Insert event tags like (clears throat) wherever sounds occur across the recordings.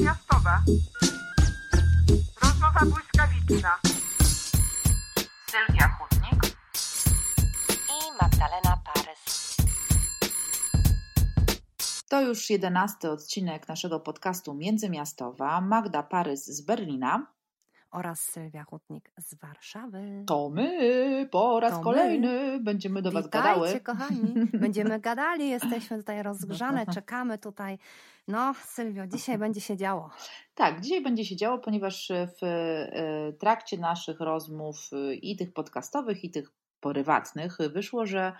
miastowa. Rozmowa błyskawiczna. Sylwia Chudnik i Magdalena Parys. To już jedenasty odcinek naszego podcastu Międzymiastowa. Magda Parys z Berlina. Oraz Sylwia Hutnik z Warszawy. To my po raz To my. kolejny będziemy do Was Witajcie, gadały. kochani. Będziemy gadali, jesteśmy tutaj (laughs) rozgrzane, czekamy tutaj. No, Sylwio, dzisiaj (laughs) będzie się działo. Tak, dzisiaj będzie się działo, ponieważ w e, trakcie naszych rozmów e, i tych podcastowych, i tych prywatnych wyszło, że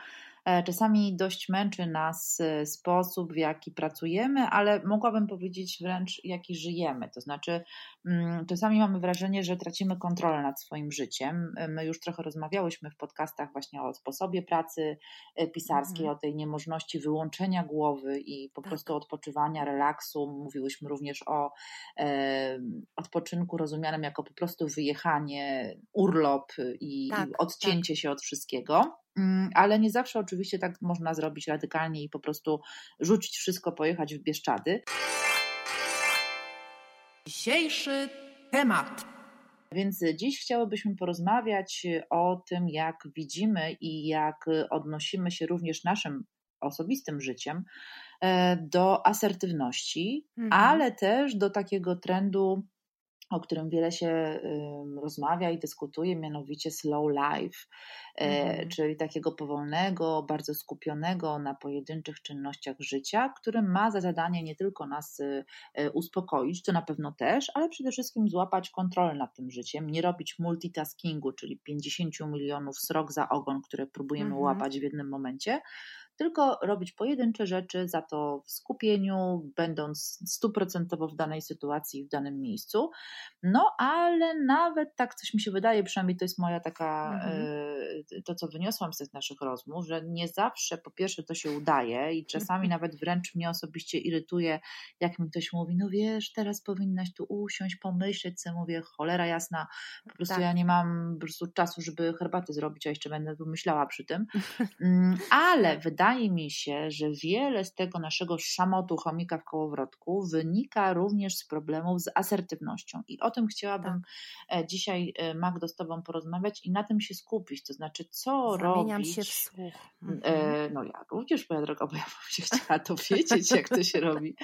czasami dość męczy nas e, sposób, w jaki pracujemy, ale mogłabym powiedzieć wręcz, jaki żyjemy. To znaczy, mm, czasami mamy wrażenie, że tracimy kontrolę nad swoim życiem. E, My już trochę rozmawiałyśmy w podcastach właśnie o sposobie pracy e, pisarskiej, Mhm. o tej niemożności wyłączenia głowy i po Tak. prostu odpoczywania, relaksu. Mówiłyśmy również o e, odpoczynku rozumianym jako po prostu wyjechanie, urlop i, Tak, i odcięcie się od wszystkiego. Mm, Ale nie zawsze oczywiście tak można zrobić radykalnie i po prostu rzucić wszystko, pojechać w Bieszczady. Dzisiejszy temat. Więc dziś chciałybyśmy porozmawiać o tym, jak widzimy i jak odnosimy się również naszym osobistym życiem e, do asertywności, Mhm. ale też do takiego trendu, o którym wiele się rozmawia i dyskutuje, mianowicie slow life, e, Mhm. czyli takiego powolnego, bardzo skupionego na pojedynczych czynnościach życia, który ma za zadanie nie tylko nas y, y, uspokoić, to na pewno też, ale przede wszystkim złapać kontrolę nad tym życiem, nie robić multitaskingu, czyli 50 milionów srok za ogon, które próbujemy Mhm. łapać w jednym momencie, tylko robić pojedyncze rzeczy, za to w skupieniu, będąc stuprocentowo w danej sytuacji, w danym miejscu. No, ale nawet tak coś mi się wydaje, przynajmniej to jest moja taka, Mhm. e, to co wyniosłam z tych naszych rozmów, że nie zawsze po pierwsze to się udaje i czasami nawet wręcz mnie osobiście irytuje, jak mi ktoś mówi, no wiesz, teraz powinnaś tu usiąść, pomyśleć, co mówię, cholera jasna, po prostu Tak. ja nie mam po prostu czasu, żeby herbatę zrobić, a jeszcze będę tu myślała przy tym. (laughs) Mm, Ale wydaje mi się, że wiele z tego naszego szamotu chomika w kołowrotku wynika również z problemów z asertywnością. I o tym chciałabym e, dzisiaj, e, Magdo, z Tobą porozmawiać i na tym się skupić. To znaczy, co Zamieniam robić. się w słuch. Mhm. E, No ja również, moja droga, bo ja bym się chciała dowiedzieć, jak to się robi,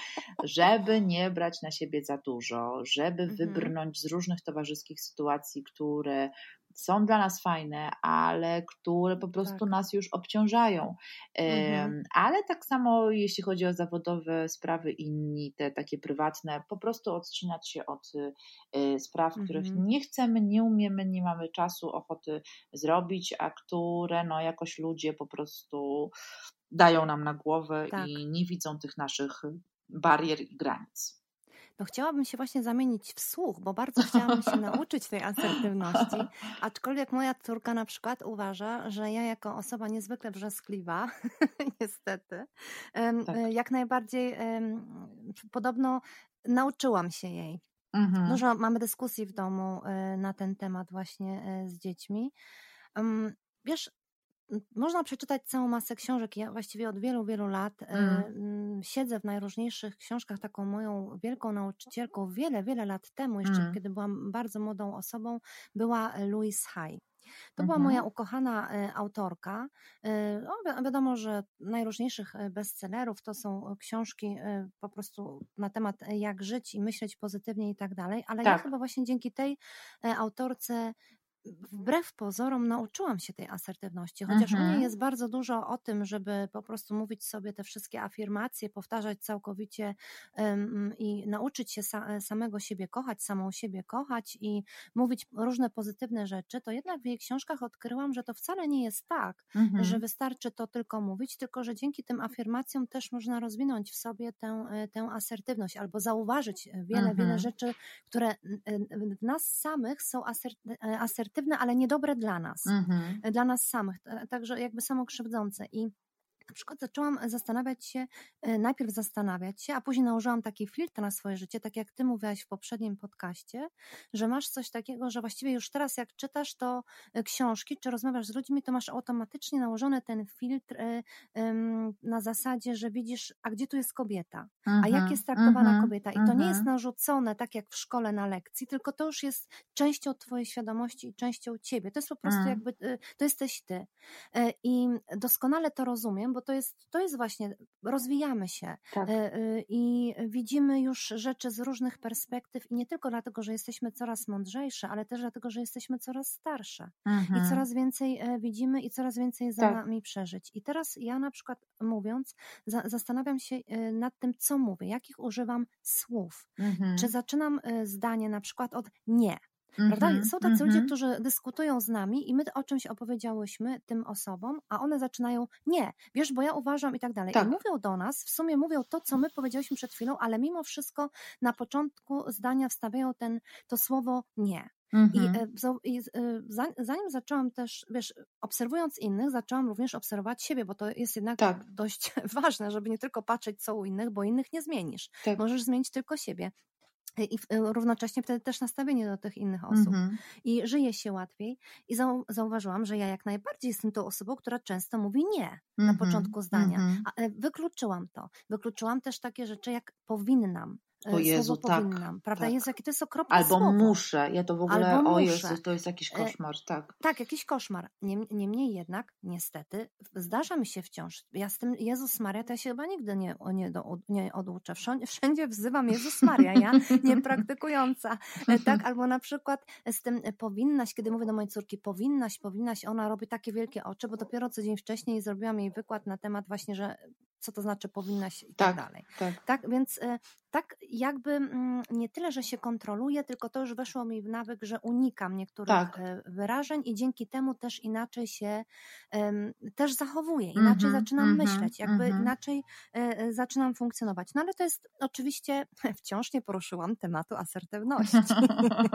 żeby nie brać na siebie za dużo, żeby Mhm. wybrnąć z różnych towarzyskich sytuacji, które są dla nas fajne, ale które po prostu Tak. nas już obciążają. Mhm. Ale tak samo jeśli chodzi o zawodowe sprawy, inni, te takie prywatne, po prostu odcinać się od y, spraw, których Mhm. nie chcemy, nie umiemy, nie mamy czasu, ochoty zrobić, a które no jakoś ludzie po prostu dają nam na głowę Tak. i nie widzą tych naszych barier i granic. No chciałabym się właśnie zamienić w słuch, bo bardzo chciałabym się (laughs) nauczyć tej asertywności, aczkolwiek moja córka na przykład uważa, że ja jako osoba niezwykle wrzaskliwa, (laughs) niestety, Tak. e, jak najbardziej podobno nauczyłam się jej. Mhm. Dużo mamy dyskusji w domu e, na ten temat właśnie e, z dziećmi. Wiesz, można przeczytać całą masę książek. Ja właściwie od wielu, wielu lat e, Mm. siedzę w najróżniejszych książkach. Taką moją wielką nauczycielką wiele, wiele lat temu, jeszcze Mm. kiedy byłam bardzo młodą osobą, była Louise Hay. To była Mhm. moja ukochana e, autorka. E, No, wi- wiadomo, że najróżniejszych bestsellerów to są książki po prostu na temat jak żyć i myśleć pozytywnie i tak dalej, ale ja Tak. chyba właśnie dzięki tej autorce wbrew pozorom nauczyłam się tej asertywności, chociaż u Mhm. niej jest bardzo dużo o tym, żeby po prostu mówić sobie te wszystkie afirmacje, powtarzać całkowicie em, i nauczyć się sa, samego siebie kochać, samą siebie kochać i mówić różne pozytywne rzeczy, to jednak w jej książkach odkryłam, że to wcale nie jest tak, Mhm. że wystarczy to tylko mówić, tylko że dzięki tym afirmacjom też można rozwinąć w sobie tę, e, tę asertywność albo zauważyć wiele, Mhm. wiele rzeczy, które w nas samych są aserty- e, asertywne, ale niedobre dla nas, Mhm. dla nas samych, także jakby samokrzywdzące i na przykład zaczęłam zastanawiać się, e, najpierw zastanawiać się, a później nałożyłam taki filtr na swoje życie, tak jak ty mówiłaś w poprzednim podcaście, że masz coś takiego, że właściwie już teraz jak czytasz to e, książki, czy rozmawiasz z ludźmi, to masz automatycznie nałożony ten filtr e, na zasadzie, że widzisz, a gdzie tu jest kobieta, a jak Mhm, jest traktowana mhm, kobieta. I to nie jest mhm. narzucone tak jak w szkole na lekcji, tylko to już jest częścią twojej świadomości i częścią ciebie. To jest po prostu jakby, to jesteś ty. I doskonale to rozumiem, bo to jest, to jest właśnie, rozwijamy się Tak. e, e, i widzimy już rzeczy z różnych perspektyw i nie tylko dlatego, że jesteśmy coraz mądrzejsze, ale też dlatego, że jesteśmy coraz starsze i Mhm. coraz więcej e, widzimy i coraz więcej za Tak. nami przeżyć. I teraz ja na przykład mówiąc, za, zastanawiam się nad tym, co mówię, jakich używam słów. Mhm. Czy zaczynam zdanie na przykład od nie, Prawda? Mhm, Są tacy ludzie, mhm. którzy dyskutują z nami i my o czymś opowiedziałyśmy tym osobom, a one zaczynają nie, wiesz, bo ja uważam i tak dalej. Tak. I mówią do nas, w sumie mówią to, co my powiedziałyśmy przed chwilą, ale mimo wszystko na początku zdania wstawiają ten, to słowo nie. I, Mhm. e, i e, za- zanim zaczęłam też, wiesz, obserwując innych, zaczęłam również obserwować siebie, bo to jest jednak Tak. dość (laughs) ważne, żeby nie tylko patrzeć co u innych, bo innych nie zmienisz. Tak. Możesz zmienić tylko siebie. I e, równocześnie wtedy też nastawienie do tych innych osób Mhm. i żyje się łatwiej. I zau- zauważyłam, że ja jak najbardziej jestem tą osobą, która często mówi nie na Mhm, początku zdania. mhm. Ale wykluczyłam to. Wykluczyłam też takie rzeczy jak powinnam. E, O Jezu, tak, powinnam, prawda? tak. Jezu, jakie to jest okropne Albo słowo. muszę. Ja to w ogóle, Albo o. Jezu, to jest jakiś E, koszmar, tak. Tak, jakiś koszmar. Niem- Niemniej jednak, niestety, zdarza mi się wciąż. Ja z tym Jezus Maria, to ja się chyba nigdy nie, nie, do, nie oduczę. Wszędzie, wzywam Jezus Maria, ja niepraktykująca. (laughs) E, Tak, albo na przykład z tym powinnaś, kiedy mówię do mojej córki, powinnaś, powinnaś, ona robi takie wielkie oczy, bo dopiero co dzień wcześniej zrobiłam jej wykład na temat właśnie, że co to znaczy powinnaś i tak, Tak. dalej. Tak. Tak, więc e, tak jakby mm, nie tyle, że się kontroluję, tylko to już weszło mi w nawyk, że unikam niektórych Tak. e, wyrażeń i dzięki temu też inaczej się też zachowuję, inaczej Mhm, zaczynam mhm, myśleć, jakby mhm. inaczej e, zaczynam funkcjonować. No ale to jest oczywiście, (laughs) wciąż nie poruszyłam tematu asertywności.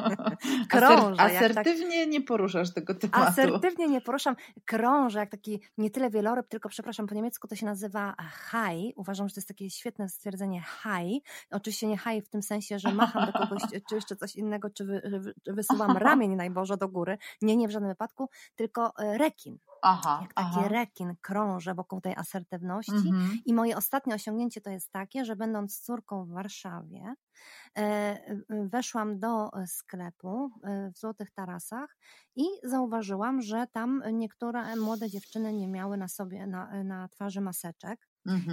(laughs) Krążę, tak- asertywnie nie poruszasz tego tematu. Asertywnie nie poruszam. Krążę jak taki nie tyle wieloryb, tylko przepraszam, po niemiecku to się nazywa high. Uważam, że to jest takie świetne stwierdzenie high. Oczywiście nie high w tym sensie, że (laughs) macham do kogoś, czy jeszcze coś innego, czy, wy, czy wysuwam (laughs) ramień najboże do góry. Nie, nie w żadnym wypadku, tylko e, rekin. Aha, Jak taki aha. rekin krążę wokół tej asertywności. Mhm. I moje ostatnie osiągnięcie to jest takie, że będąc córką w Warszawie, e, e, weszłam do sklepu e, w Złotych Tarasach i zauważyłam, że tam niektóre młode dziewczyny nie miały na sobie, na, na twarzy maseczek.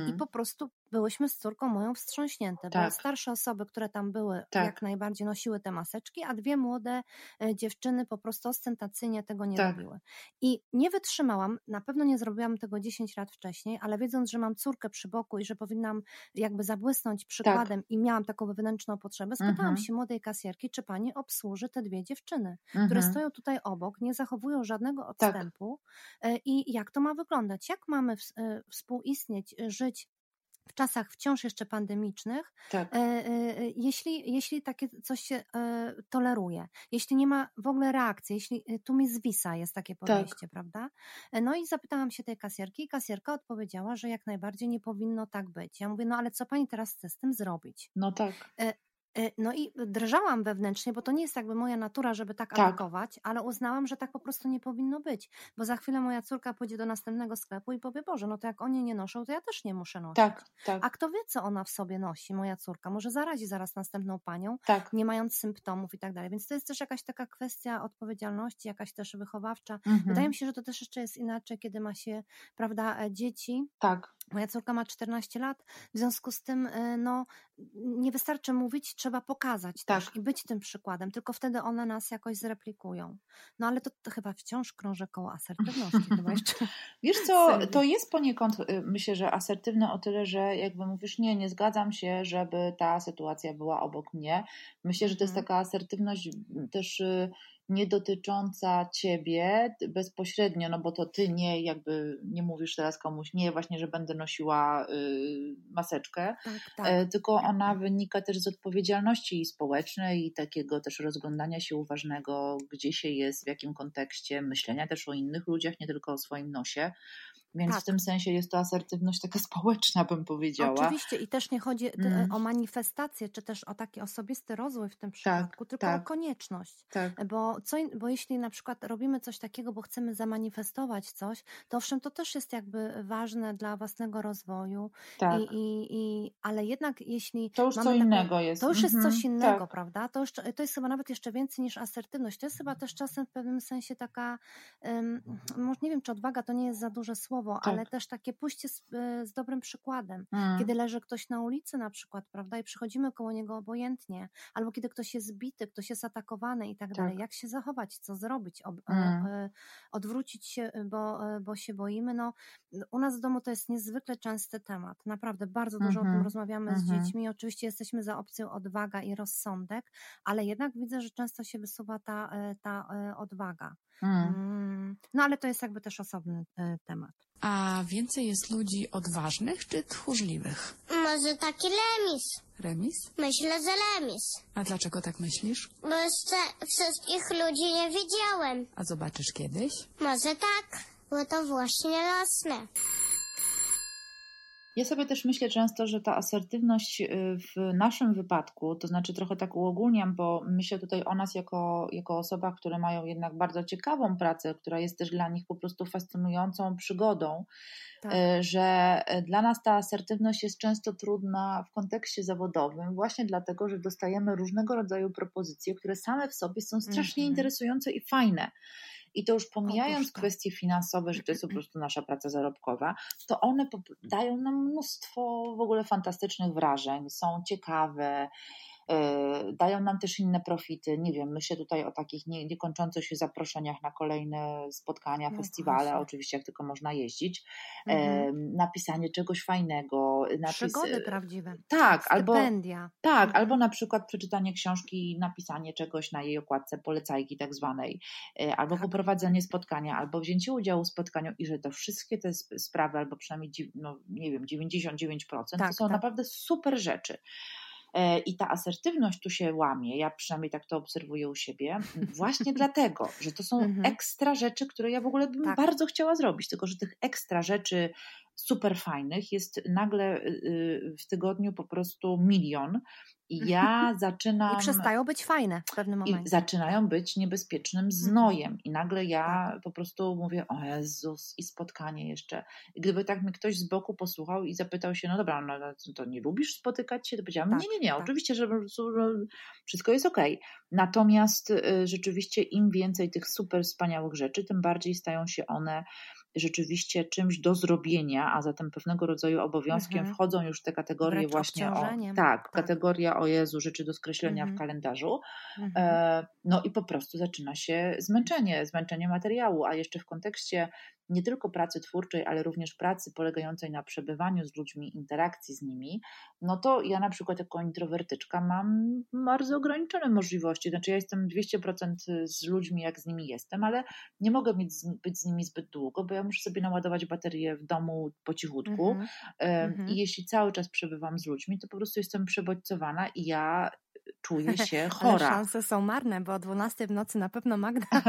I Mhm. po prostu byłyśmy z córką moją wstrząśnięte, bo Tak. starsze osoby, które tam były, Tak. jak najbardziej nosiły te maseczki, a dwie młode e, dziewczyny po prostu ostentacyjnie tego nie Tak. robiły. I nie wytrzymałam, na pewno nie zrobiłam tego 10 lat wcześniej, ale wiedząc, że mam córkę przy boku i że powinnam jakby zabłysnąć przykładem i miałam taką wewnętrzną potrzebę, spytałam Tak. Mhm. się młodej kasjerki, czy pani obsłuży te dwie dziewczyny, które Mhm. stoją tutaj obok, nie zachowują żadnego Tak. odstępu e, i jak to ma wyglądać? Jak mamy e, współistnieć, żyć w czasach wciąż jeszcze pandemicznych, Tak. e, e, e, jeśli, jeśli takie coś się toleruje, jeśli nie ma w ogóle reakcji, jeśli tu mi zwisa, jest takie Tak. podejście, prawda? E, No i zapytałam się tej kasjerki i kasjerka odpowiedziała, że jak najbardziej nie powinno tak być. Ja mówię, no ale co pani teraz chce z tym zrobić? No tak. E, No i drżałam wewnętrznie, bo to nie jest jakby moja natura, żeby tak, Tak. atakować, ale uznałam, że tak po prostu nie powinno być, bo za chwilę moja córka pójdzie do następnego sklepu i powie, Boże, no to jak oni nie noszą, to ja też nie muszę nosić. Tak, tak, A kto wie, co ona w sobie nosi, moja córka? Może zarazi zaraz następną panią, tak. nie mając symptomów i tak dalej. Więc to jest też jakaś taka kwestia odpowiedzialności, jakaś też wychowawcza. Mhm. Wydaje mi się, że to też jeszcze jest inaczej, kiedy ma się, prawda, e, dzieci. Tak, Moja córka ma 14 lat, w związku z tym e, no, nie wystarczy mówić, trzeba pokazać Tak. też i być tym przykładem, tylko wtedy one nas jakoś zreplikują. No ale to, to chyba wciąż krąży koło asertywności, chyba (laughs) jeszcze. Wiesz co, to jest poniekąd, y, myślę, że asertywne o tyle, że jakby mówisz, nie, nie zgadzam się, żeby ta sytuacja była obok mnie. Myślę, że to jest Mhm. taka asertywność też y, nie dotycząca ciebie bezpośrednio, no bo to ty nie jakby nie mówisz teraz komuś, nie właśnie, że będę nosiła y, maseczkę, Tak, tak. E, tylko ona wynika też z odpowiedzialności społecznej i takiego też rozglądania się uważnego, gdzie się jest, w jakim kontekście, myślenia też o innych ludziach, nie tylko o swoim nosie. Więc Tak. w tym sensie jest to asertywność taka (laughs) społeczna, bym powiedziała. Oczywiście i też nie chodzi Mm. o manifestację, czy też o taki osobisty rozwój w tym przypadku, tylko tak. o konieczność. Tak. Bo, co, bo jeśli na przykład robimy coś takiego, bo chcemy zamanifestować coś, to owszem, to też jest jakby ważne dla własnego rozwoju, tak. i, i, i, ale jednak jeśli To już co taką- innego jest. To już jest Mhm, coś innego, tak. prawda? To, już, to jest chyba nawet jeszcze więcej niż asertywność. To jest chyba też czasem w pewnym sensie taka, um, może nie wiem, czy odwaga to nie jest za duże słowo, Tak. ale też takie pójście z, y, z dobrym przykładem. Mm. Kiedy leży ktoś na ulicy na przykład, prawda, i przychodzimy koło niego obojętnie, albo kiedy ktoś jest zbity, ktoś jest atakowany i tak dalej. Tak. Jak się zachować, co zrobić, ob, Mm. e, e, odwrócić się, y, bo, e, bo się boimy. No, u nas w domu to jest niezwykle częsty temat. Naprawdę bardzo dużo o tym Mhm, rozmawiamy z mhm. dziećmi. Oczywiście jesteśmy za opcją odwaga i rozsądek, ale jednak widzę, że często się wysuwa ta, e, ta e, odwaga. Mm. Mm. No ale to jest jakby też osobny e, temat. A więcej jest ludzi odważnych czy tchórzliwych? Może taki remis. Remis? Myślę, że remis. A dlaczego tak myślisz? Bo jeszcze wszystkich ludzi nie widziałem. A zobaczysz kiedyś? Może tak, bo to właśnie losne. Ja sobie też myślę często, że ta asertywność y, w naszym wypadku, to znaczy trochę tak uogólniam, bo myślę tutaj o nas jako, jako osobach, które mają jednak bardzo ciekawą pracę, która jest też dla nich po prostu fascynującą przygodą, Tak. y, że y, dla nas ta asertywność jest często trudna w kontekście zawodowym, właśnie dlatego, że dostajemy różnego rodzaju propozycje, które same w sobie są strasznie Mhm. interesujące i fajne. I to już pomijając kwestie finansowe, że to jest po (clears throat) prostu nasza praca zarobkowa, to one dają nam mnóstwo w ogóle fantastycznych wrażeń, są ciekawe, dają nam też inne profity. Nie wiem, myślę tutaj o takich nie, niekończących się zaproszeniach na kolejne spotkania, No festiwale, właśnie. oczywiście jak tylko można jeździć, Mhm. yy, napisanie czegoś fajnego, napis, Przygody prawdziwe. tak, albo tak, Mhm. albo na przykład przeczytanie książki, napisanie czegoś na jej okładce, polecajki tak zwanej, e, albo Tak. poprowadzenie spotkania, albo wzięcie udziału w spotkaniu i że to wszystkie te sp- sprawy, albo przynajmniej, no, nie wiem, 99% Tak, to są tak. naprawdę super rzeczy. E, I ta asertywność tu się łamie, ja przynajmniej tak to obserwuję u siebie, właśnie (laughs) dlatego, że to są Mhm. ekstra rzeczy, które ja w ogóle bym Tak. bardzo chciała zrobić, tylko że tych ekstra rzeczy super fajnych jest nagle y, y, w tygodniu po prostu milion i ja zaczynam... I przestają być fajne w pewnym I momencie. zaczynają być niebezpiecznym znojem. I nagle ja po prostu mówię, o Jezus, i spotkanie jeszcze. I gdyby tak mi ktoś z boku posłuchał i zapytał się, no dobra, no, no, to nie lubisz spotykać się? To powiedziałam, Tak, nie, nie, nie, tak. oczywiście, że, wszystko jest okej. Natomiast y, rzeczywiście im więcej tych super wspaniałych rzeczy, tym bardziej stają się one rzeczywiście czymś do zrobienia, a zatem pewnego rodzaju obowiązkiem Mhm. wchodzą już te kategorie właśnie o, tak, Tak. kategoria o Jezu, rzeczy do skreślenia Mhm. w kalendarzu. Mhm. E, No i po prostu zaczyna się zmęczenie, zmęczenie materiału, a jeszcze w kontekście nie tylko pracy twórczej, ale również pracy polegającej na przebywaniu z ludźmi, interakcji z nimi, no to ja na przykład jako introwertyczka mam bardzo ograniczone możliwości. Znaczy ja jestem 200% z ludźmi, jak z nimi jestem, ale nie mogę mieć być z nimi zbyt długo, bo ja muszę sobie naładować baterię w domu po cichutku. E, Mhm. I jeśli cały czas przebywam z ludźmi, to po prostu jestem przebodźcowana i ja czuję (laughs) się Ale chora. szanse są marne, bo o 12 w nocy na pewno Magda (laughs)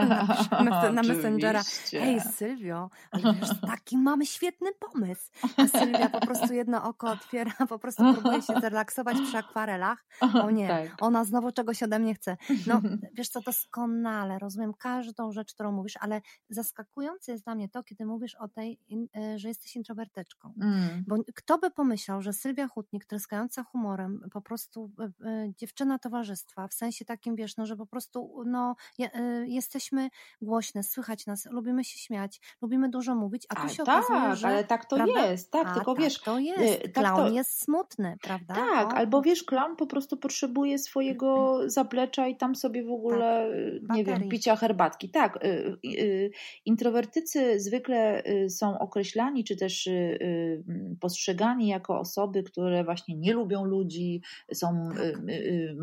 na, na Messengera. Hej Sylwio, ale wiesz, (laughs) taki mamy świetny pomysł. A Sylwia po prostu jedno oko otwiera, po prostu próbuje się zrelaksować przy akwarelach. O nie, Tak. ona znowu czegoś ode mnie chce. No wiesz co, doskonale rozumiem każdą rzecz, którą mówisz, ale zaskakujące jest dla mnie to, kiedy mówisz o tej, y, że jesteś introwertyczką. Mm. Bo kto by pomyślał, że Sylwia Hutnik, tryskająca humorem, po prostu y, towarzystwa, w sensie takim, wiesz, no, że po prostu no, y, jesteśmy głośne, słychać nas, lubimy się śmiać, lubimy dużo mówić, a tu A się tak, okazuje, że... ale tak to prawda? jest, tak, a, tylko tak, wiesz, to jest, y, tak klaun to- jest smutny, prawda? tak, O, albo wiesz, klaun po prostu potrzebuje swojego (clears throat) zaplecza i tam sobie w ogóle, y, nie wiem, Tak. picia herbatki. Tak, introwertycy zwykle są określani, czy też postrzegani jako osoby, które właśnie nie lubią ludzi, są Tak.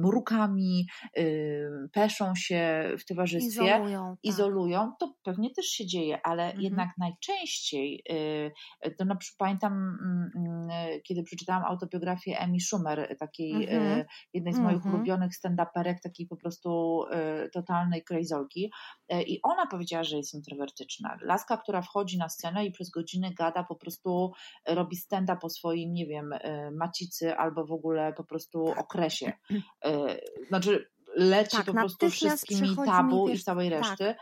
Y, y, y, mrukami, y, peszą się w towarzystwie. izolują. tak. izolują, to pewnie też się dzieje, ale Mhm. jednak najczęściej, y, to na przykład pamiętam mm, mm, kiedy przeczytałam autobiografię Emi Schumer, takiej Mhm. jednej z moich Mhm. ulubionych stand-uperek, takiej po prostu totalnej krejzolki. I ona powiedziała, że jest introwertyczna. Laska, która wchodzi na scenę i przez godzinę gada, po prostu robi stand-up o swoim, nie wiem, macicy albo w ogóle po prostu okresie. (clears throat) Znaczy, leci Tak, po prostu wszystkimi tabu mi, i całej tak. reszty. Y,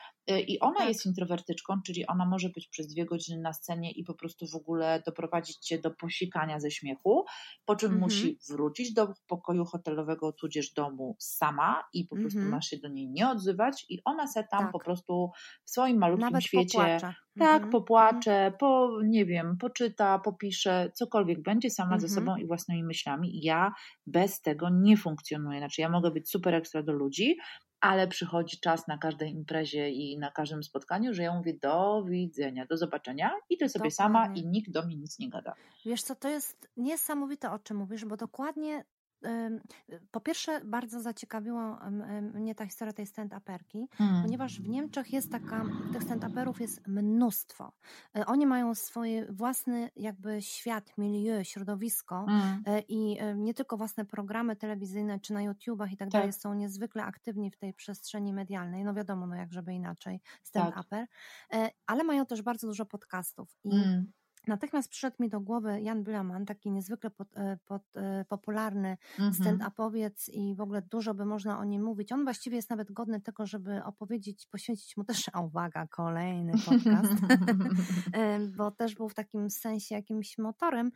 I ona Tak. jest introwertyczką, czyli ona może być przez dwie godziny na scenie i po prostu w ogóle doprowadzić cię do posikania ze śmiechu, po czym Mhm. musi wrócić do pokoju hotelowego tudzież domu sama i po prostu Mhm. masz się do niej nie odzywać i ona se tam Tak. po prostu w swoim malutkim Nawet świecie popłacze. tak, Mhm. popłacze, po, nie wiem, poczyta, popisze, cokolwiek będzie sama ze Mhm. sobą i własnymi myślami. I ja bez tego nie funkcjonuję. Znaczy, ja mogę być super ekstra do ludzi, ale przychodzi czas na każdej imprezie i na każdym spotkaniu, że ja mówię do widzenia, do zobaczenia, idę sobie sama Dokładnie. i nikt do mnie nic nie gada. Wiesz co, to jest niesamowite, o czym mówisz, bo dokładnie po pierwsze bardzo zaciekawiła mnie ta historia tej stand-uperki, Mm. ponieważ w Niemczech jest taka, tych stand-uperów jest mnóstwo. Y, Oni mają swój własny jakby świat, milieu, środowisko Mm. y, i y, nie tylko własne programy telewizyjne czy na YouTubach i tak Tak. dalej, są niezwykle aktywni w tej przestrzeni medialnej. No wiadomo, no jak żeby inaczej, stand-uper, y, ale mają też bardzo dużo podcastów i Mm. Natychmiast przyszedł mi do głowy Jan Blaman, taki niezwykle pod, e, pod, e, popularny Mhm. stand-upowiec i w ogóle dużo by można o nim mówić. On właściwie jest nawet godny tego, żeby opowiedzieć, poświęcić mu też, a uwaga, kolejny podcast, (laughs) E, bo też był w takim sensie jakimś motorem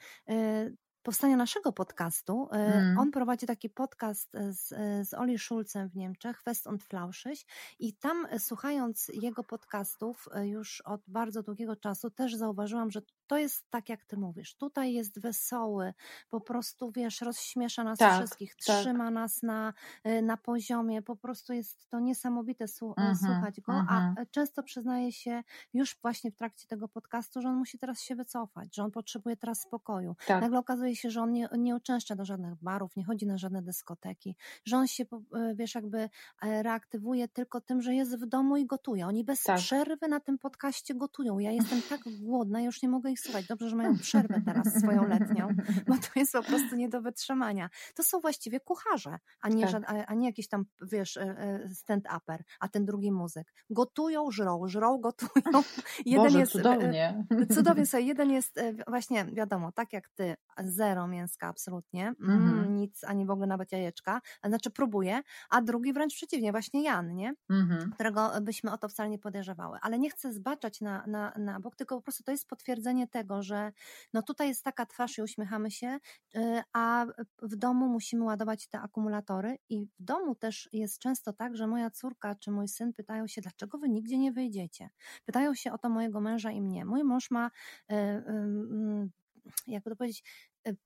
powstania naszego podcastu. E, Mm. On prowadzi taki podcast z, e, z Oli Schulzem w Niemczech, Fest und Flauschig i tam e, słuchając jego podcastów e, już od bardzo długiego czasu też zauważyłam, że to jest tak jak ty mówisz. Tutaj jest wesoły, po prostu wiesz, rozśmiesza nas Tak, wszystkich, tak. trzyma nas na, e, na poziomie, po prostu jest to niesamowite e, Mhm, słuchać go, mhm. a często przyznaje się już właśnie w trakcie tego podcastu, że on musi teraz się wycofać, że on potrzebuje teraz spokoju. Tak. Nagle okazuje się, że on nie, nie uczęszcza do żadnych barów, nie chodzi na żadne dyskoteki, że on się, e, wiesz, jakby e, reaktywuje tylko tym, że jest w domu i gotuje. Oni bez Tak. przerwy na tym podcaście gotują. Ja (laughs) jestem tak głodna, już nie mogę ich słuchać. Dobrze, że mają przerwę (laughs) teraz swoją letnią, bo to jest po prostu nie do wytrzymania. To są właściwie kucharze, a nie, Tak. a, a nie jakiś tam, wiesz, e, stand-upper, a ten drugi muzyk. Gotują, żrą, żrą, gotują. (laughs) Jeden Boże, jest, cudownie. Cudownie sobie. Jeden jest właśnie, wiadomo, tak jak ty, zero mięska absolutnie, mm, Mhm. nic, ani w ogóle nawet jajeczka, znaczy próbuje, a drugi wręcz przeciwnie, właśnie Jan, nie? Mhm. którego byśmy o to wcale nie podejrzewały. Ale nie chcę zbaczać na, na, na bok, tylko po prostu to jest potwierdzenie tego, że no tutaj jest taka twarz i uśmiechamy się, y, a w domu musimy ładować te akumulatory i w domu też jest często tak, że moja córka czy mój syn pytają się, dlaczego wy nigdzie nie wyjdziecie? Pytają się o to mojego męża i mnie. Mój mąż ma, y, jakby to powiedzieć, y, y,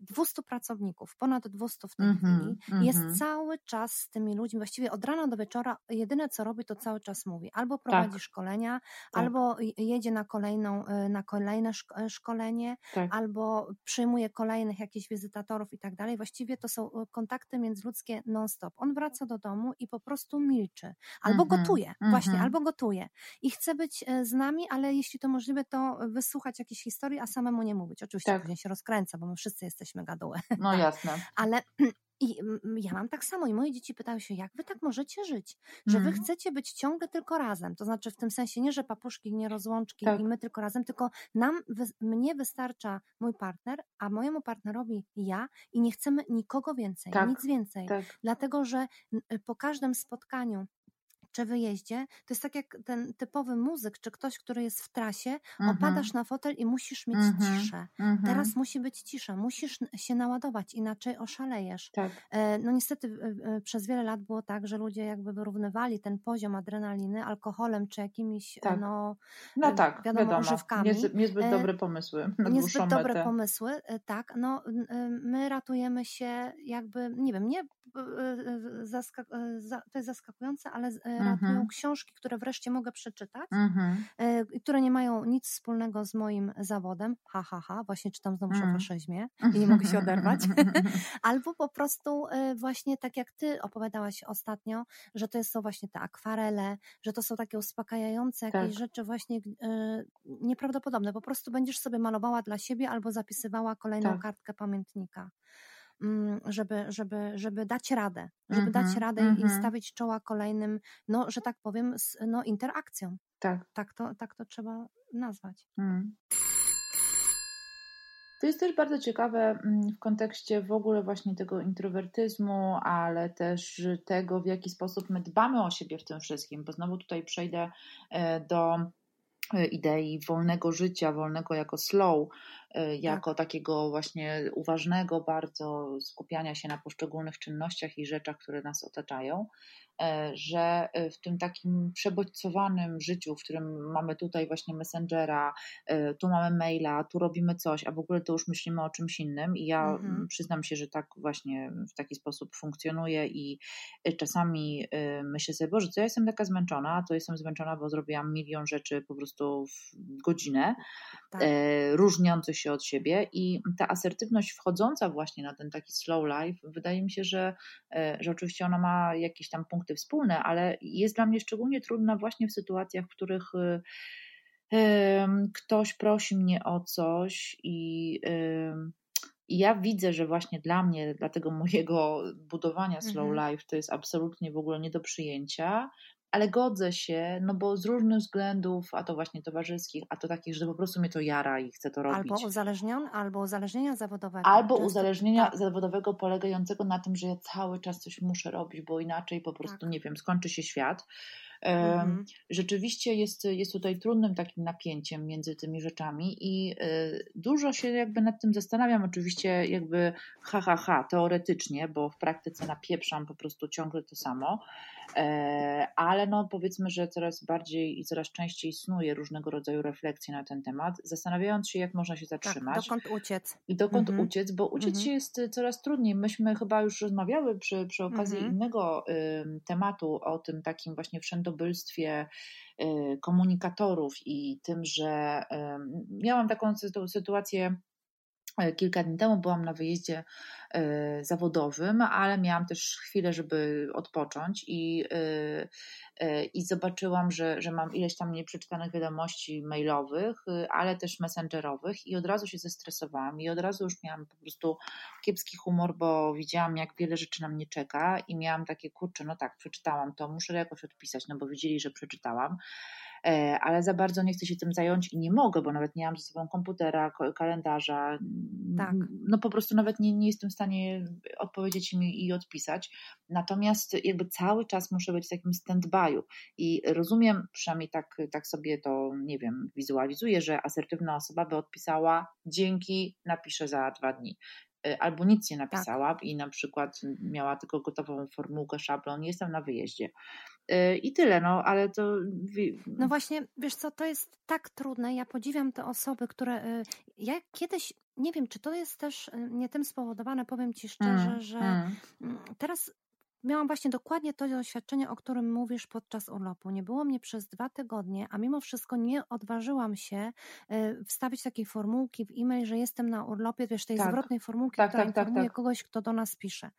200 pracowników, ponad 200 w tej Mhm, chwili. mhm. Jest cały czas z tymi ludźmi, właściwie od rana do wieczora, jedyne co robi, to cały czas mówi. Albo prowadzi Tak. szkolenia, Tak. albo je- jedzie na, kolejną, y, na kolejne y, szkolenie, Tak. albo przyjmuje kolejnych jakichś wizytatorów i tak dalej. Właściwie to są y, kontakty międzyludzkie non-stop. On wraca do domu i po prostu milczy. Albo Mhm, gotuje, właśnie, mhm. albo gotuje. I chce być y, z nami, ale jeśli to możliwe, to wysłuchać jakiejś historii, a samemu nie mówić. Oczywiście Tak. później się rozkręca, bo my wszyscy jesteśmy gadułe. (laughs) No jasne. Ale (clears throat) i mm, ja mam tak samo i moje dzieci pytają się, jak wy tak możecie żyć? Że wy Mhm. chcecie być ciągle tylko razem. To znaczy w tym sensie nie, że papuszki, nie rozłączki Tak. i my tylko razem, tylko nam, mnie wystarcza mój partner, a mojemu partnerowi ja i nie chcemy nikogo więcej, Tak, nic więcej. Tak. Dlatego, że po każdym spotkaniu czy wyjeździe, to jest tak jak ten typowy muzyk, czy ktoś, który jest w trasie, Mhm. opadasz na fotel i musisz mieć Mhm. ciszę. Mhm. Teraz musi być cisza, musisz się naładować, inaczej oszalejesz. Tak. E, No niestety e, przez wiele lat było tak, że ludzie jakby wyrównywali ten poziom adrenaliny alkoholem czy jakimiś e, Tak. no, No tak, wiadomo, wiadomo. używkami. Niezbyt, niezbyt dobre pomysły na niezbyt dobre metę. pomysły, tak, no my ratujemy się jakby, nie wiem, nie to jest zaskakujące, ale e, ratują Mhm. książki, które wreszcie mogę przeczytać, Mhm. e, które nie mają nic wspólnego z moim zawodem. Ha, ha, ha, właśnie czytam znowu Mm. o faszyzmie i nie mogę się oderwać. (laughs) Albo po prostu e, właśnie tak jak ty opowiadałaś ostatnio, że to są właśnie te akwarele, że to są takie uspokajające jakieś Tak. rzeczy właśnie nieprawdopodobne. Po prostu będziesz sobie malowała dla siebie albo zapisywała kolejną Tak. kartkę pamiętnika. Mm, Żeby, żeby, żeby dać radę, żeby dać Mhm, radę i mhm. stawić czoła kolejnym, no, że tak powiem, z, no, interakcjom. Tak. Tak to, tak to trzeba nazwać. Mm. To jest też bardzo ciekawe mm, w kontekście w ogóle właśnie tego introwertyzmu, ale też tego, w jaki sposób my dbamy o siebie w tym wszystkim, bo znowu tutaj przejdę e, do e, idei wolnego życia, wolnego jako slow, jako takiego właśnie uważnego bardzo skupiania się na poszczególnych czynnościach i rzeczach, które nas otaczają, e, że e, w tym takim przebodźcowanym życiu, w którym mamy tutaj właśnie Messengera, e, tu mamy maila, tu robimy coś, a w ogóle to już myślimy o czymś innym i ja Mhm. przyznam się, że tak właśnie w taki sposób funkcjonuję i e, czasami e, myślę sobie, Boże, to ja jestem taka zmęczona, to jestem zmęczona, bo zrobiłam milion rzeczy po prostu w godzinę, Tak. e, różniących się od siebie i ta asertywność wchodząca właśnie na ten taki slow life, wydaje mi się, że, e, że oczywiście ona ma jakieś tam punkty wspólne, ale jest dla mnie szczególnie trudna właśnie w sytuacjach, w których e, ktoś prosi mnie o coś i i ja widzę, że właśnie dla mnie, dla tego mojego budowania slow Mhm. life, to jest absolutnie w ogóle nie do przyjęcia, ale godzę się, no bo z różnych względów, a to właśnie towarzyskich, a to takich, że po prostu mnie to jara i chcę to robić. Albo uzależnion, albo uzależnienia zawodowego. Albo Często- uzależnienia tak. zawodowego polegającego na tym, że ja cały czas coś muszę robić, bo inaczej po prostu, Tak. nie wiem, skończy się świat. Mhm. Rzeczywiście jest, jest tutaj trudnym takim napięciem między tymi rzeczami i y, dużo się jakby nad tym zastanawiam. Oczywiście jakby ha, ha, ha, teoretycznie, bo w praktyce napieprzam po prostu ciągle to samo, E, ale no powiedzmy, że coraz bardziej i coraz częściej snuję różnego rodzaju refleksje na ten temat, zastanawiając się, jak można się Tak, zatrzymać. dokąd uciec. I dokąd Mhm. uciec, bo uciec Mhm. się jest y, coraz trudniej. Myśmy chyba już rozmawiały przy, przy okazji Mhm. innego ym, tematu o tym takim właśnie wszędobylstwie y, komunikatorów i tym, że miałam taką sytu- sytuację kilka dni temu byłam na wyjeździe e, zawodowym, ale miałam też chwilę, żeby odpocząć i, e, e, i zobaczyłam, że, że mam ileś tam nieprzeczytanych wiadomości mailowych, ale też messengerowych i od razu się zestresowałam i od razu już miałam po prostu kiepski humor, bo widziałam jak wiele rzeczy na mnie czeka i miałam takie kurczę, no tak, przeczytałam to, muszę jakoś odpisać, no bo widzieli, że przeczytałam ale za bardzo nie chcę się tym zająć i nie mogę, bo nawet nie mam ze sobą komputera, ko- kalendarza. Tak. No po prostu nawet nie, nie jestem w stanie odpowiedzieć im i odpisać. Natomiast jakby cały czas muszę być w takim stand-by'u i rozumiem, przynajmniej tak, tak sobie to, nie wiem, wizualizuję, że asertywna osoba by odpisała dzięki, napiszę za dwa dni Y, albo nic nie napisała i na przykład miała tylko gotową formułkę, szablon, jestem na wyjeździe. Y, I tyle, no, ale to. No właśnie, wiesz co, to jest tak trudne. Ja podziwiam te osoby, które. y, Ja kiedyś, nie wiem, czy to jest też y, nie tym spowodowane, powiem ci szczerze, Mm, że mm. mm, teraz miałam właśnie dokładnie to doświadczenie, o którym mówisz podczas urlopu. Nie było mnie przez dwa tygodnie, a mimo wszystko nie odważyłam się wstawić takiej formułki w e-mail, że jestem na urlopie, wiesz, tej Tak. zwrotnej formułki, Tak, która tak, tak, informuje tak. kogoś, kto do nas pisze.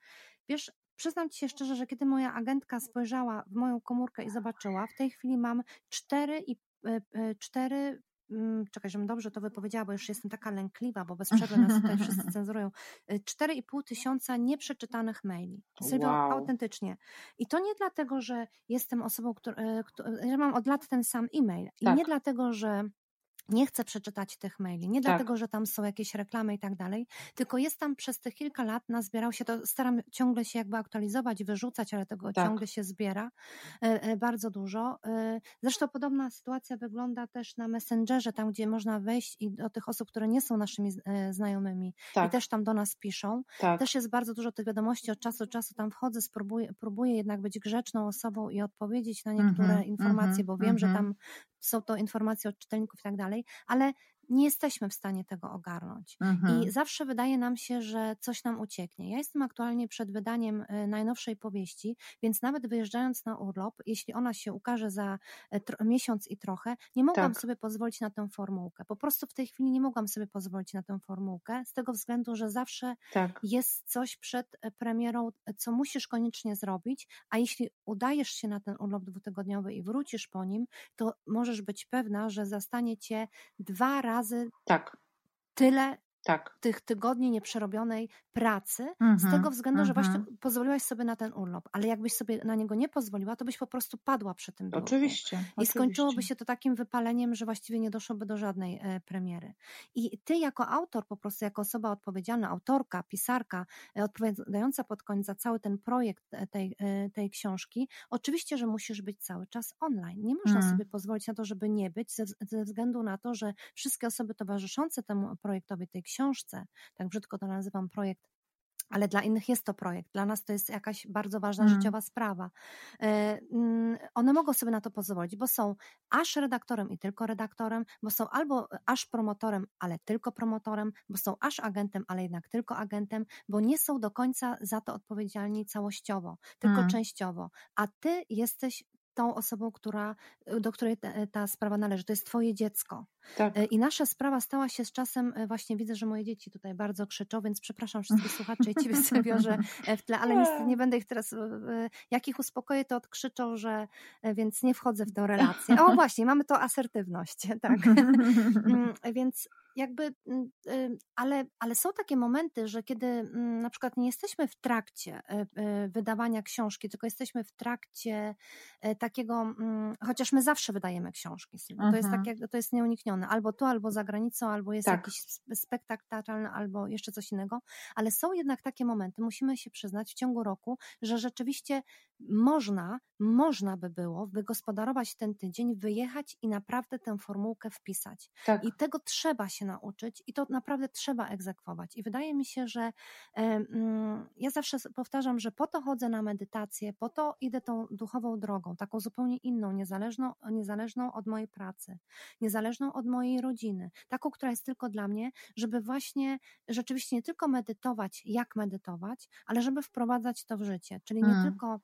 Wiesz, przyznam ci się szczerze, że kiedy moja agentka spojrzała w moją komórkę i zobaczyła, w tej chwili mam cztery i e, e, cztery mm, czekaj, żebym dobrze to wypowiedziała, bo już jestem taka lękliwa, bo bez przerwy nas tutaj wszyscy (laughs) cenzurują. E, Cztery i pół tysiąca nieprzeczytanych maili. Sylwio, Wow. autentycznie. I to nie dlatego, że jestem osobą, która, e, któ- że mam od lat ten sam e-mail. I Tak. nie dlatego, że nie chcę przeczytać tych maili, nie Tak. dlatego, że tam są jakieś reklamy i tak dalej, tylko jest tam przez te kilka lat, nazbierał się, to staram ciągle się jakby aktualizować, wyrzucać, ale tego Tak. ciągle się zbiera e, e, bardzo dużo. E, Zresztą podobna sytuacja wygląda też na Messengerze, tam gdzie można wejść i do tych osób, które nie są naszymi znajomymi i Tak, też tam do nas piszą. tak. Też jest bardzo dużo tych wiadomości, od czasu do czasu tam wchodzę, spróbuję, próbuję jednak być grzeczną osobą i odpowiedzieć na niektóre Mhm, informacje, mhm, bo wiem, że mhm. tam są to informacje od czytelników i tak dalej, ale nie jesteśmy w stanie tego ogarnąć. Mhm. I zawsze wydaje nam się, że coś nam ucieknie. Ja jestem aktualnie przed wydaniem e, najnowszej powieści, więc nawet wyjeżdżając na urlop, jeśli ona się ukaże za e, miesiąc i trochę, nie mogłam Tak. sobie pozwolić na tę formułkę. Po prostu w tej chwili nie mogłam sobie pozwolić na tę formułkę, z tego względu, że zawsze Tak. jest coś przed e, premierą, e, co musisz koniecznie zrobić, a jeśli udajesz się na ten urlop dwutygodniowy i wrócisz po nim, to możesz być pewna, że zastanie cię dwa razy Tak. tyle Tak. tych tygodni nieprzerobionej pracy, z Mhm, tego względu, że właśnie mhm. pozwoliłaś sobie na ten urlop, ale jakbyś sobie na niego nie pozwoliła, to byś po prostu padła przy tym biurku. Oczywiście. I skończyłoby oczywiście. się to takim wypaleniem, że właściwie nie doszłoby do żadnej e, premiery. I ty jako autor, po prostu jako osoba odpowiedzialna, autorka, pisarka, e, odpowiadająca pod koniec za cały ten projekt e, tej, tej książki, oczywiście, że musisz być cały czas online. Nie można Mm. sobie pozwolić na to, żeby nie być, ze, ze względu na to, że wszystkie osoby towarzyszące temu projektowi, tej książce, tak brzydko to nazywam projekt, ale dla innych jest to projekt, dla nas to jest jakaś bardzo ważna Mm. życiowa sprawa. E, mm, One mogą sobie na to pozwolić, bo są aż redaktorem i tylko redaktorem, bo są albo aż promotorem, ale tylko promotorem, bo są aż agentem, ale jednak tylko agentem, bo nie są do końca za to odpowiedzialni całościowo, tylko Mm. częściowo. A ty jesteś tą osobą, która, do której ta, ta sprawa należy. To jest twoje dziecko. Tak. E, I nasza sprawa stała się z czasem, właśnie widzę, że moje dzieci tutaj bardzo krzyczą, więc przepraszam wszystkich słuchaczy i ciebie (laughs) sobie biorę e, w tle, ale niestety nie będę ich teraz, jak ich uspokoję, to odkrzyczą, że e, więc nie wchodzę w tę relację. O właśnie, mamy to asertywność, (laughs) tak. (laughs) Mm, Więc jakby, mm, y, ale, ale są takie momenty, że kiedy mm, na przykład nie jesteśmy w trakcie e, e, wydawania książki, tylko jesteśmy w trakcie e, takiego, mm, chociaż my zawsze wydajemy książki, to jest Mhm. tak, jak, to jest nieuniknione, albo tu, albo za granicą, albo jest Tak. jakiś sp- spektakl teatralny, albo jeszcze coś innego, ale są jednak takie momenty, musimy się przyznać w ciągu roku, że rzeczywiście można, można by było wygospodarować ten tydzień, wyjechać i naprawdę tę formułkę wpisać. tak. I tego trzeba się nauczyć i to naprawdę trzeba egzekwować. I wydaje mi się, że e, mm, ja zawsze powtarzam, że po to chodzę na medytację, po to idę tą duchową drogą, taką zupełnie inną, niezależną, niezależną od mojej pracy, niezależną od mojej rodziny, taką, która jest tylko dla mnie, żeby właśnie rzeczywiście nie tylko medytować, jak medytować, ale żeby wprowadzać to w życie. Czyli nie Mm. tylko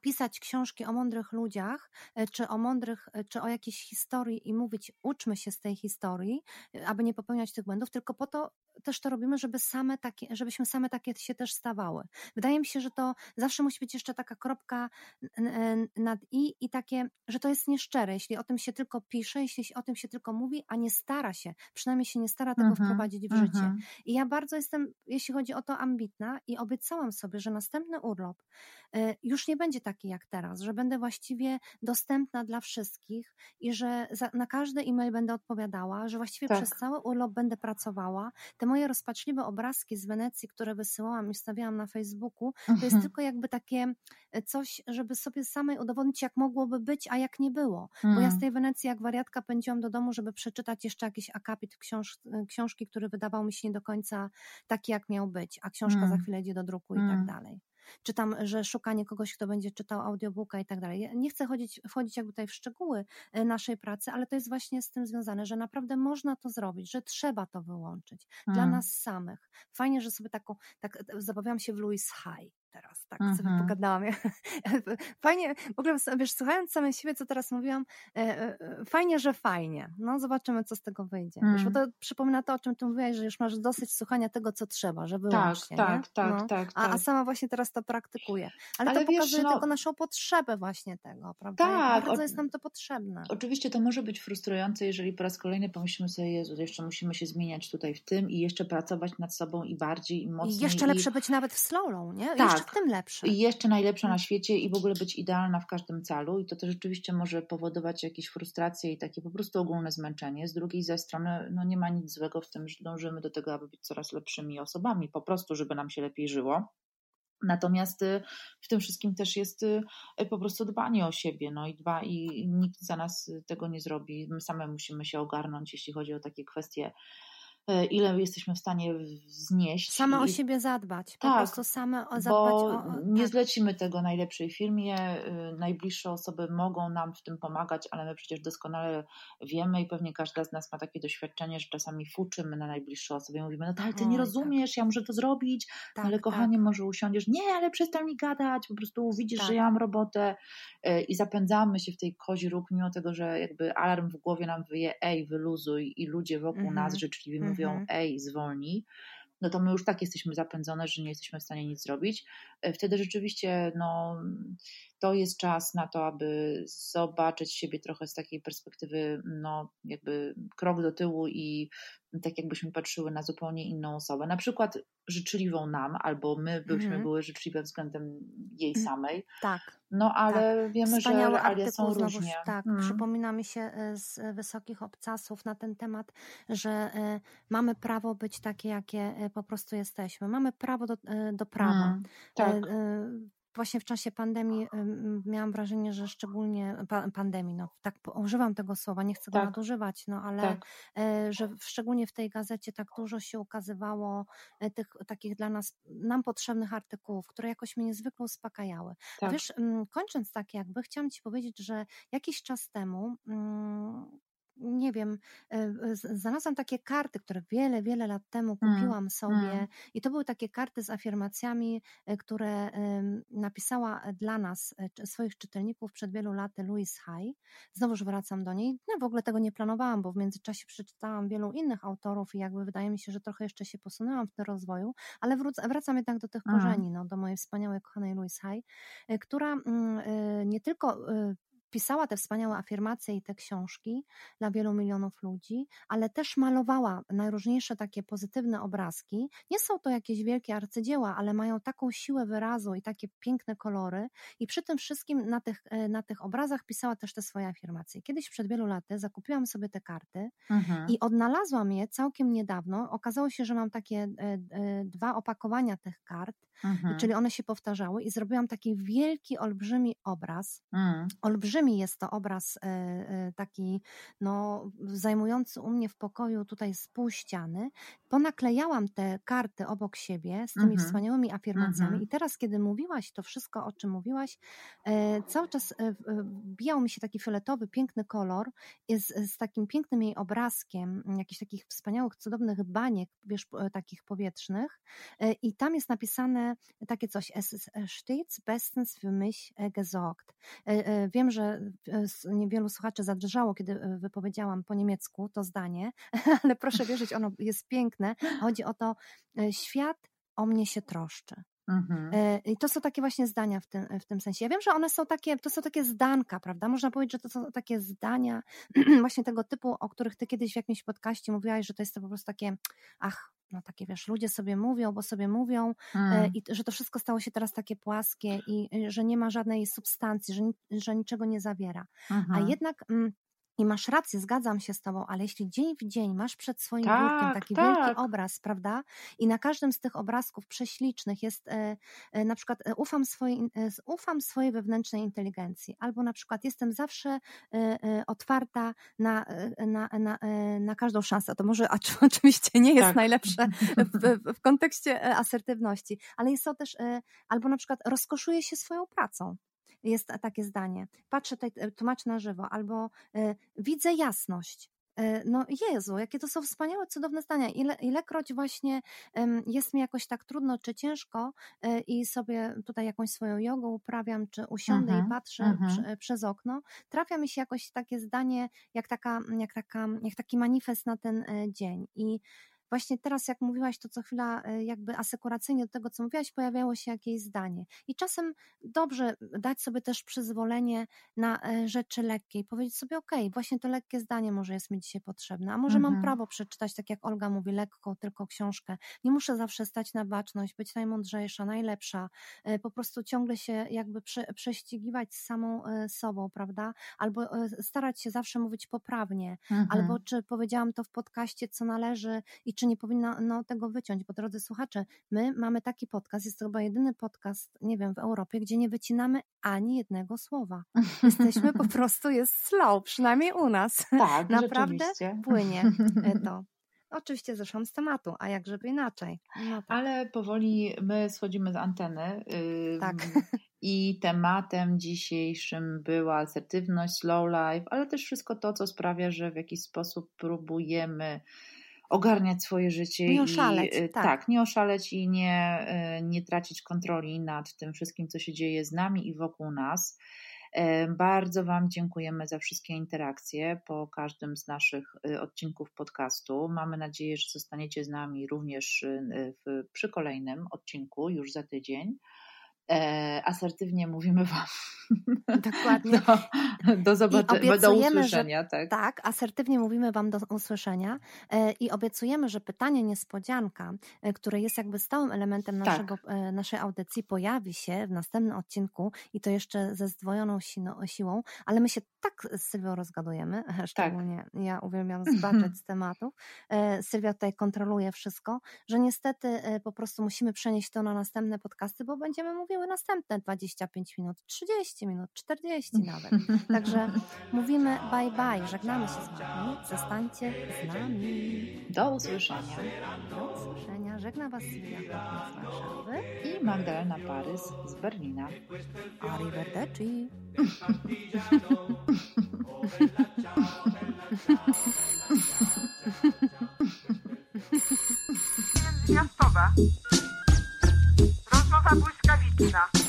pisać książki o mądrych ludziach, e, czy o mądrych, e, czy o jakiejś historii i mówić, uczmy się z tej historii, e, aby nie popełniać tych błędów, tylko po to też to robimy, żeby same takie, żebyśmy same takie się też stawały. Wydaje mi się, że to zawsze musi być jeszcze taka kropka nad i i takie, że to jest nieszczere, jeśli o tym się tylko pisze, jeśli o tym się tylko mówi, a nie stara się, przynajmniej się nie stara tego Mhm, wprowadzić w życie. mhm. I ja bardzo jestem, jeśli chodzi o to, ambitna i obiecałam sobie, że następny urlop e, już nie będzie taki jak teraz, że będę właściwie dostępna dla wszystkich i że za, na każdy e-mail będę odpowiadała, że właściwie Tak. przez cały urlop będę pracowała. Te moje rozpaczliwe obrazki z Wenecji, które wysyłałam i stawiałam na Facebooku, to jest Mhm. tylko jakby takie e, coś, żeby sobie samej udowodnić, jak mogłoby być, a jak nie było. Bo ja z tej Wenecji jak wariatka pędziłam do domu, żeby przeczytać jeszcze jakiś akapit książ książki, który wydawał mi się nie do końca taki, jak miał być, a książka za Mm. chwilę idzie do druku i tak dalej. Czytam, że szukanie kogoś, kto będzie czytał audiobooka i tak dalej. Nie chcę chodzić, wchodzić jakby tutaj w szczegóły e, naszej pracy, ale to jest właśnie z tym związane, że naprawdę można to zrobić, że trzeba to wyłączyć dla Mm. nas samych. Fajnie, że sobie taką, tak e, zabawiałam się w Louis High teraz, tak sobie Mhm. pogadałam. (laughs) Fajnie, w ogóle wiesz, słuchając samej siebie, co teraz mówiłam, e, e, fajnie, że fajnie. No zobaczymy, co z tego wyjdzie. Wiesz, bo Mm. to przypomina to, o czym ty mówiłaś, że już masz dosyć słuchania tego, co trzeba, że Tak, wyłącznie, nie? tak, tak, No. tak, A, a tak. sama właśnie teraz to praktykuję. Ale, Ale to wiesz, pokazuje no- tylko naszą potrzebę właśnie tego, prawda? Tak, bardzo o- jest nam to potrzebne. Oczywiście to może być frustrujące, jeżeli po raz kolejny pomyślimy sobie, Jezu, jeszcze musimy się zmieniać tutaj w tym i jeszcze pracować nad sobą i bardziej i mocniej. I jeszcze lepsze być nawet w slowlow, nie? Tak. W tym lepsze. I jeszcze najlepsza Mm. na świecie i w ogóle być idealna w każdym celu i to też rzeczywiście może powodować jakieś frustracje i takie po prostu ogólne zmęczenie. Z drugiej ze strony no nie ma nic złego w tym, że dążymy do tego, aby być coraz lepszymi osobami, po prostu, żeby nam się lepiej żyło. Natomiast y, w tym wszystkim też jest y, po prostu dbanie o siebie, no i dba i nikt za nas y, tego nie zrobi. My same musimy się ogarnąć, jeśli chodzi o takie kwestie ile jesteśmy w stanie znieść. Same I- o siebie zadbać. Po Tak, prostu same o- zadbać bo o. nie tak. zlecimy tego najlepszej firmie, y, najbliższe osoby mogą nam w tym pomagać, ale my przecież doskonale wiemy i pewnie każda z nas ma takie doświadczenie, że czasami fuczymy na najbliższe osoby i mówimy, no tak, ty nie tak. rozumiesz, ja muszę to zrobić, tak, ale tak. kochanie, może usiądziesz, nie, ale przestań mi gadać, po prostu widzisz, Tak. że ja mam robotę y, i zapędzamy się w tej kozi róg, mimo tego, że jakby alarm w głowie nam wyje, ej, wyluzuj i ludzie wokół Mhm. nas życzliwie mówią, Mhm. ej, zwolnij, no to my już tak jesteśmy zapędzone, że nie jesteśmy w stanie nic zrobić. E, Wtedy rzeczywiście no, to jest czas na to, aby zobaczyć siebie trochę z takiej perspektywy, no jakby krok do tyłu i tak jakbyśmy patrzyły na zupełnie inną osobę. Na przykład życzliwą nam, albo my byśmy Mhm. były życzliwe względem jej Mm, samej. Tak. No ale wiemy, że Wspaniały realia są artykuł różnie. znowuż, tak, Mm. przypomina mi się e, z wysokich obcasów na ten temat, że e, mamy prawo być takie, jakie e, po prostu jesteśmy. Mamy prawo do, do prawa. Mm, tak. Właśnie w czasie pandemii em, miałam wrażenie, że szczególnie pa, pandemii, no tak używam tego słowa, nie chcę go Tak. nadużywać, no ale Tak. e, że szczególnie w tej gazecie tak dużo się ukazywało e, tych takich dla nas, nam potrzebnych artykułów, które jakoś mnie niezwykle uspokajały. Tak. Wiesz, kończąc tak jakby, chciałam Ci powiedzieć, że jakiś czas temu, mm, nie wiem, e, znalazłam takie karty, które wiele, wiele lat temu Mm, kupiłam sobie mm. i to były takie karty z afirmacjami, e, które napisała dla nas, e, swoich czytelników przed wielu laty Louise Hay. Znowuż wracam do niej. No w ogóle tego nie planowałam, bo w międzyczasie przeczytałam wielu innych autorów i jakby wydaje mi się, że trochę jeszcze się posunęłam w tym rozwoju, ale wracam jednak do tych Mhm. korzeni, no, do mojej wspaniałej, kochanej Louise Hay, e, która mm, e, nie tylko e, pisała te wspaniałe afirmacje i te książki dla wielu milionów ludzi, ale też malowała najróżniejsze takie pozytywne obrazki. Nie są to jakieś wielkie arcydzieła, ale mają taką siłę wyrazu i takie piękne kolory i przy tym wszystkim na tych, e, na tych obrazach pisała też te swoje afirmacje. Kiedyś przed wielu laty zakupiłam sobie te karty Mhm. i odnalazłam je całkiem niedawno. Okazało się, że mam takie e, e, dwa opakowania tych kart, Mhm. czyli one się powtarzały i zrobiłam taki wielki, olbrzymi obraz. Mm. Olbrzymi jest to obraz e, e, taki no, zajmujący u mnie w pokoju tutaj z pół ściany. Ponaklejałam te karty obok siebie z tymi Mhm. wspaniałymi afirmacjami Mhm. i teraz, kiedy mówiłaś to wszystko, o czym mówiłaś, e, cały czas wbijał mi się taki fioletowy, piękny kolor z, z takim pięknym jej obrazkiem, jakichś takich wspaniałych, cudownych baniek, wiesz, takich powietrznych i tam jest napisane takie coś, es ist stets bestens für mich äh, gesorgt. Wiem, że e, niewielu słuchaczy zadrżało, kiedy e, wypowiedziałam po niemiecku to zdanie, (laughs) ale proszę wierzyć, ono jest piękne. Chodzi o to, e, świat o mnie się troszczy. Mhm. E, I to są takie właśnie zdania w tym, w tym sensie. Ja wiem, że one są takie, to są takie zdanka, prawda? Można powiedzieć, że to są takie zdania (clears throat) właśnie tego typu, o których ty kiedyś w jakimś podcaście mówiłaś, że to jest to po prostu takie, ach, no takie wiesz, ludzie sobie mówią, bo sobie mówią e, Mm. i że to wszystko stało się teraz takie płaskie i że nie ma żadnej substancji, że, że niczego nie zawiera. A Mhm. jednak... I masz rację, zgadzam się z Tobą, ale jeśli dzień w dzień masz przed swoim Tak, biurkiem taki tak. wielki obraz, prawda? I na każdym z tych obrazków prześlicznych jest e, e, na przykład e, ufam swojej, e, ufam swojej wewnętrznej inteligencji, albo na przykład jestem zawsze e, e, otwarta na, na, na, na każdą szansę. To może (laughs) oczywiście nie jest Tak. najlepsze (laughs) w, w, kontekście asertywności, ale jest to też, albo na przykład rozkoszuję się swoją pracą. Jest takie zdanie. Patrzę tutaj, e, tłumaczę na żywo, albo e, widzę jasność. E, No Jezu, jakie to są wspaniałe, cudowne zdania. Ile, ilekroć właśnie jest mi jakoś tak trudno czy ciężko i sobie tutaj jakąś swoją jogę uprawiam, czy usiądę Mhm, i patrzę mhm. prze, przez okno, trafia mi się jakoś takie zdanie, jak, taka, jak, taka, jak taki manifest na ten dzień. I właśnie teraz, jak mówiłaś, to co chwila e, jakby asekuracyjnie do tego, co mówiłaś, pojawiało się jakieś zdanie. I czasem dobrze dać sobie też przyzwolenie na e, rzeczy lekkie i powiedzieć sobie, okej, właśnie to lekkie zdanie może jest mi dzisiaj potrzebne, a może mam Mhm. prawo przeczytać, tak jak Olga mówi, lekko, tylko książkę. Nie muszę zawsze stać na baczność, być najmądrzejsza, najlepsza, e, po prostu ciągle się jakby prze, prześcigiwać z samą sobą, prawda? Albo starać się zawsze mówić poprawnie, Mhm. albo czy powiedziałam to w podcaście, co należy i czy nie powinno no, tego wyciąć, bo drodzy słuchacze, my mamy taki podcast, jest to chyba jedyny podcast, nie wiem, w Europie, gdzie nie wycinamy ani jednego słowa. (laughs) Jesteśmy po prostu, jest slow, przynajmniej u nas. Tak, (laughs) Naprawdę płynie (laughs) to. Oczywiście zeszłam z tematu, a jak żeby inaczej. No tak. Ale powoli my schodzimy z anteny. Tak. I tematem dzisiejszym była asertywność, slow life, ale też wszystko to, co sprawia, że w jakiś sposób próbujemy ogarniać swoje życie. Nie oszaleć, i, tak. tak. nie oszaleć i nie, nie tracić kontroli nad tym wszystkim, co się dzieje z nami i wokół nas. Bardzo Wam dziękujemy za wszystkie interakcje po każdym z naszych odcinków podcastu. Mamy nadzieję, że zostaniecie z nami również w, przy kolejnym odcinku już za tydzień. E, asertywnie mówimy Wam. Dokładnie. (laughs) Do, do zobaczenia, do usłyszenia. Że, tak. tak, asertywnie mówimy Wam do usłyszenia e, i obiecujemy, że pytanie niespodzianka, e, które jest jakby stałym elementem naszego, tak. naszej audycji, pojawi się w następnym odcinku i to jeszcze ze zdwojoną siłą, ale my się tak z Sylwią rozgadujemy, (laughs) szczególnie tak. ja uwielbiam zbaczać z tematów. Sylwia tutaj kontroluje wszystko, że niestety po prostu musimy przenieść to na następne podcasty, bo będziemy mówiły następne 25 minut, 30 minut, 40 nawet. Także (laughs) mówimy bye bye, żegnamy się z Wami, zostańcie z nami. Do usłyszenia. Do usłyszenia. Żegna Was Sylwia z Warszawy i Magdalena Parys z Berlina. Arrivederci. Miastowe. Rozmowa błyskawiczna.